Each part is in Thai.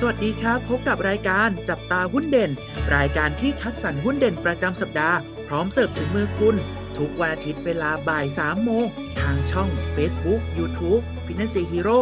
สวัสดีครับ พบกับรายการจับตาหุ้นเด่น รายการที่คัดสรรหุ้นเด่นประจำสัปดาห์ พร้อมเสิร์ฟถึงมือคุณ ทุกวันอาทิตย์เวลาบ่าย3โมง ทางช่อง Facebook YouTube Finance Hero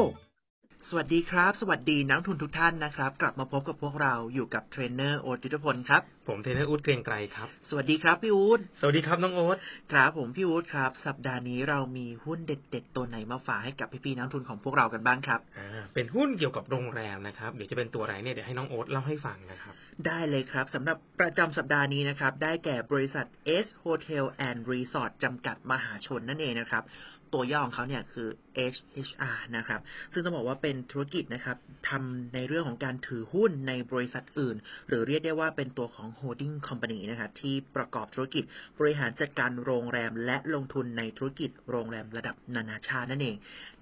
สวัสดีครับ สวัสดีนักลงทุนทุกท่านนะครับ กลับมาพบกับพวกเราอยู่กับเทรนเนอร์โอ๊ตยุทธพลครับ ผมเทรนเนอร์อู๊ดเกรียงไกรครับ สวัสดีครับพี่อู๊ดสวัสดีครับน้องโอ๊ตครับผมพี่อู๊ดครับ สัปดาห์นี้เรามีหุ้นเด็ด ๆ ตัวไหนมาฝากให้กับพี่ๆนักลงทุนของพวกเรากันบ้างครับอ่าเป็นหุ้นเกี่ยวกับโรงแรมนะครับเดี๋ยวจะเป็นตัวอะไรเนี่ยเดี๋ยวให้น้องโอ๊ตเล่าให้ฟังนะครับได้เลยครับสำหรับประจำสัปดาห์นี้นะครับได้แก่บริษัท S Hotel and Resort จำกัดมหาชนนั่นเองนะครับ ตัวย่อของเขาเนี่ยคือ HHR นะครับ ซึ่งต้องบอกว่าเป็นธุรกิจนะครับทำในเรื่องของการถือหุ้นในบริษัทอื่น หรือเรียกได้ว่าเป็นตัวของ holding company นะครับที่ประกอบธุรกิจบริหารจัดการโรงแรม และลงทุนในธุรกิจโรงแรมระดับนานาชาตินั่นเอง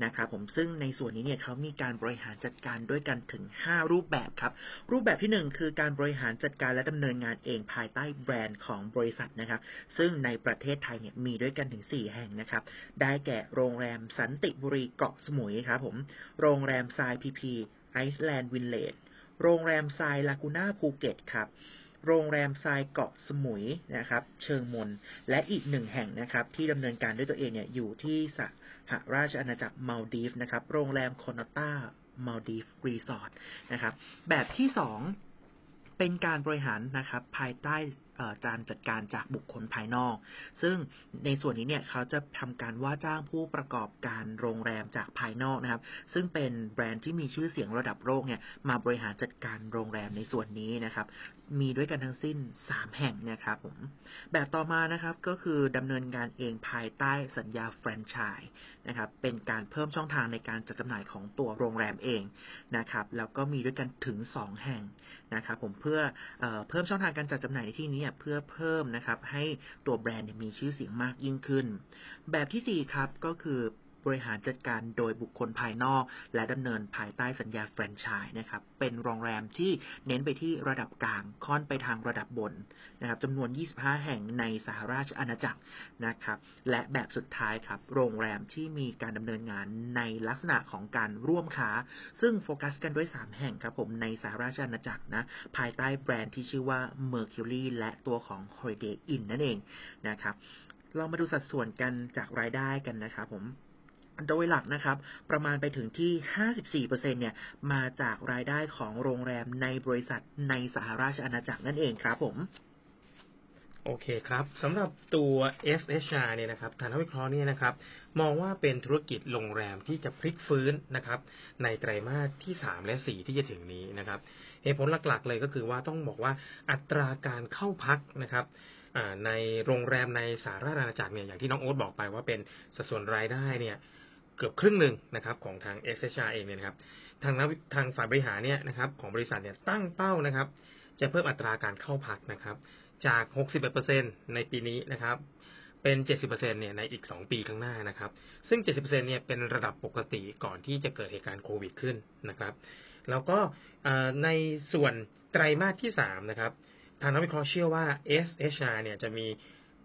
นะครับผมซึ่งในส่วนนี้เนี่ยเขามีการบริหารจัดการด้วยกันถึง 5 รูปแบบครับ รูปแบบที่ 1 คือการบริหารจัดการและดำเนินงานเองภายใต้แบรนด์ของบริษัทนะครับ ซึ่งในประเทศไทยเนี่ยมีด้วยกันถึง 4 แห่งนะครับ ได้แก่โรงแรมสันติบุรีเกาะสมุยครับผม โรงแรมทรายพีพี Island Village โรงแรมทรายลากูน่าภูเก็ตครับ โรงแรมทรายเกาะสมุยนะครับ เชิงมน และอีกหนึ่งแห่งนะครับ ที่ดำเนินการด้วยตัวเองเนี่ยอยู่ที่สหราชอาณาจักรมาลดีฟนะครับ โรงแรมคอนต้ามาลดีฟรีสอร์ทนะครับ แบบที่สองเป็นการบริหารนะครับ ภายใต้ การจัดการจากบุคคลภายนอก ซึ่งในส่วนนี้เนี่ยเขาจะทำการว่าจ้างผู้ประกอบการโรงแรมจากภายนอกนะครับ ซึ่งเป็นแบรนด์ที่มีชื่อเสียงระดับโลกเนี่ยมาบริหารจัดการโรงแรมในส่วนนี้นะครับ มีด้วยกันทั้งสิ้น 3 แห่งนะครับผมแบบต่อมานะครับก็คือดำเนินงานเองภายใต้สัญญาแฟรนไชส์นะครับ เป็นการเพิ่มช่องทางในการจัดจำหน่ายของตัวโรงแรมเองนะครับ แล้วก็มีด้วยกันถึง 2 แห่งนะครับ ผมเพื่อเออเพิ่มช่องทางการจัดจำหน่ายในที่นี้เพื่อเพิ่มนะครับให้ตัวแบรนด์มีชื่อเสียงมากยิ่งขึ้น แบบที่ 4 ครับก็คือ บริหารจัดการโดยบุคคลภายนอก และดำเนินภายใต้สัญญาแฟรนไชส์นะครับ เป็นโรงแรมที่เน้นไปที่ระดับกลางค่อนไปทางระดับบนนะครับจำนวน 25 แห่งในสหราชอาณาจักรนะครับ และแบบสุดท้ายครับ โรงแรมที่มีการดำเนินงานในลักษณะของการร่วมค้า ซึ่งโฟกัสกันด้วย 3 แห่งครับผมในสหราชอาณาจักรนะภายใต้แบรนด์ที่ชื่อว่า Mercury และตัวของ Holiday Inn นั่นเองนะครับเรามาดูสัดส่วนกันจากรายได้กันนะครับผม โดยหลักนะครับ ประมาณไปถึงที่ 54%เนี่ยมาจากรายได้ของโรงแรมในบริษัทในสหราชอาณาจักรนั่นเองครับผมโอเคครับสำหรับตัว SHR เนี่ยนะครับทานวิเคราะห์เนี่ยนะครับ มองว่าเป็นธุรกิจโรงแรมที่จะพลิกฟื้นนะครับ ในไตรมาสที่ 3 และ 4 ที่จะถึงนี้นะครับเหตุผลหลักๆเลยก็คือว่าต้องบอกว่าอัตราการเข้าพักนะครับในโรงแรมในสหราชอาณาจักรเนี่ยอย่างที่น้องโอ๊ตบอกไปว่าเป็นสัดส่วนรายได้เนี่ย เกือบครึ่งหนึ่งนะครับของทาง SHR เองเนี่ยนะครับ ทางนักวิทางฝ่ายบริหารเนี่ยนะครับของบริษัทเนี่ยตั้งเป้านะครับ จะเพิ่มอัตราการเข้าพักนะครับ จาก 61%ในปีนี้นะครับเป็น 70%เนี่ยในอีก 2 ปีข้างหน้านะครับ ซึ่ง 70%เนี่ยเป็นระดับปกติก่อนที่จะเกิดเหตุการณ์โควิดขึ้นนะครับ แล้วก็ในส่วนไตรมาสที่ 3 นะครับ ทางนักวิเคราะห์เชื่อว่า SHR เนี่ยจะมี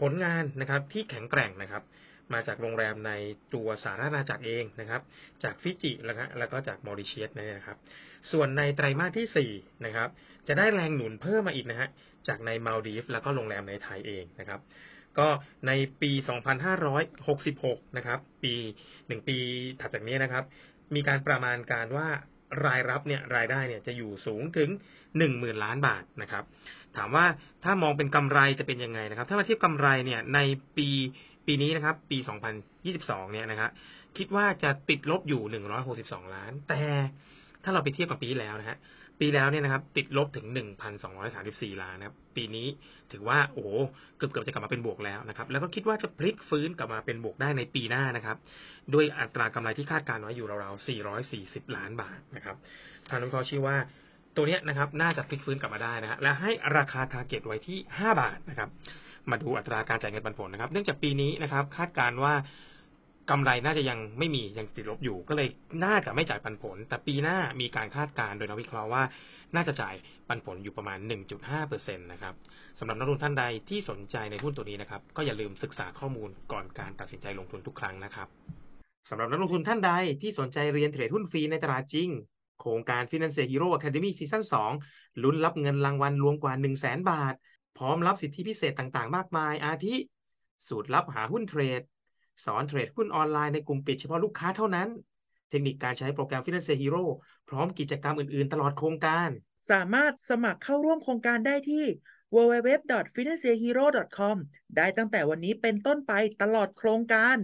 ผลงานนะครับที่แข็งแกร่งนะครับ มาจากโรงแรมในตัวสาธารณจักรเองนะครับ จากฟิจิแล้วก็แล้วก็จากมอริเชียสนะครับ ส่วนในไตรมาสที่ 4 นะครับ จะได้แรงหนุนเพิ่มมาอีกนะฮะจากในมาลดีฟแล้วก็โรงแรมในไทยเองนะครับ ก็ในปี 2566 นะครับ ปี1ปีถัดจากนี้นะครับ มีการประมาณการว่ารายรับเนี่ยรายได้เนี่ยจะอยู่สูงถึง10,000ล้านบาทนะครับ ถามว่าถ้ามองเป็นกำไรจะเป็นยังไงนะครับ ถ้ามาเทียบกำไรเนี่ยในปี ปีนี้นะครับ ปี 2022 เนี่ยนะครับคิดว่าจะติดลบอยู่ 162 ล้าน แต่ถ้าเราไปเทียบกับปีแล้วนะฮะปีแล้วเนี่ยนะครับ ติดลบถึง 1,234 ล้านนะครับ ปีนี้ถือว่าโอ้เกือบเกือบจะกลับมาเป็นบวกแล้วนะครับ แล้วก็คิดว่าจะพลิกฟื้นกลับมาเป็นบวกได้ในปีหน้านะครับ ด้วยอัตรากำไรที่คาดการณ์ไว้อยู่ราวๆ 440 ล้านบาทนะครับทางนักวิเคราะห์ชี้ว่าตัวเนี้ยนะครับ น่าจะพลิกฟื้นกลับมาได้นะฮะและให้ราคา target ไว้ที่ 5 บาทนะครับ มาดูอัตราการจ่ายเงินปันผลนะครับ เนื่องจากปีนี้นะครับ คาดการณ์ว่ากำไรน่าจะยังไม่มียังติดลบอยู่ ก็เลยน่าจะไม่จ่ายปันผล แต่ปีหน้ามีการคาดการณ์โดยนักวิเคราะห์ว่า น่าจะจ่ายปันผลอยู่ประมาณ 1.5%นะครับสำหรับนักลงทุนท่านใดที่สนใจในหุ้นตัวนี้นะครับ ก็อย่าลืมศึกษาข้อมูลก่อนการตัดสินใจลงทุนทุกครั้งนะครับสำหรับนักลงทุนท่านใดที่สนใจเรียนเทรดหุ้นฟรีในตลาดจริง โครงการ Finance Hero Academy ซีซั่น2ลุ้นรับเงินรางวัลรวมกว่า 1 0 0 0 0แบาท พร้อมรับสิทธิพิเศษต่างๆ มากมาย อาทิ สูตรลับหาหุ้นเทรด สอนเทรดหุ้นออนไลน์ในกลุ่มปิดเฉพาะลูกค้าเท่านั้น เทคนิคการใช้โปรแกรม Finance Hero พร้อมกิจกรรมอื่นๆ ตลอดโครงการ สามารถสมัครเข้าร่วมโครงการได้ที่ www.financehero.com ได้ตั้งแต่วันนี้เป็นต้นไปตลอดโครงการ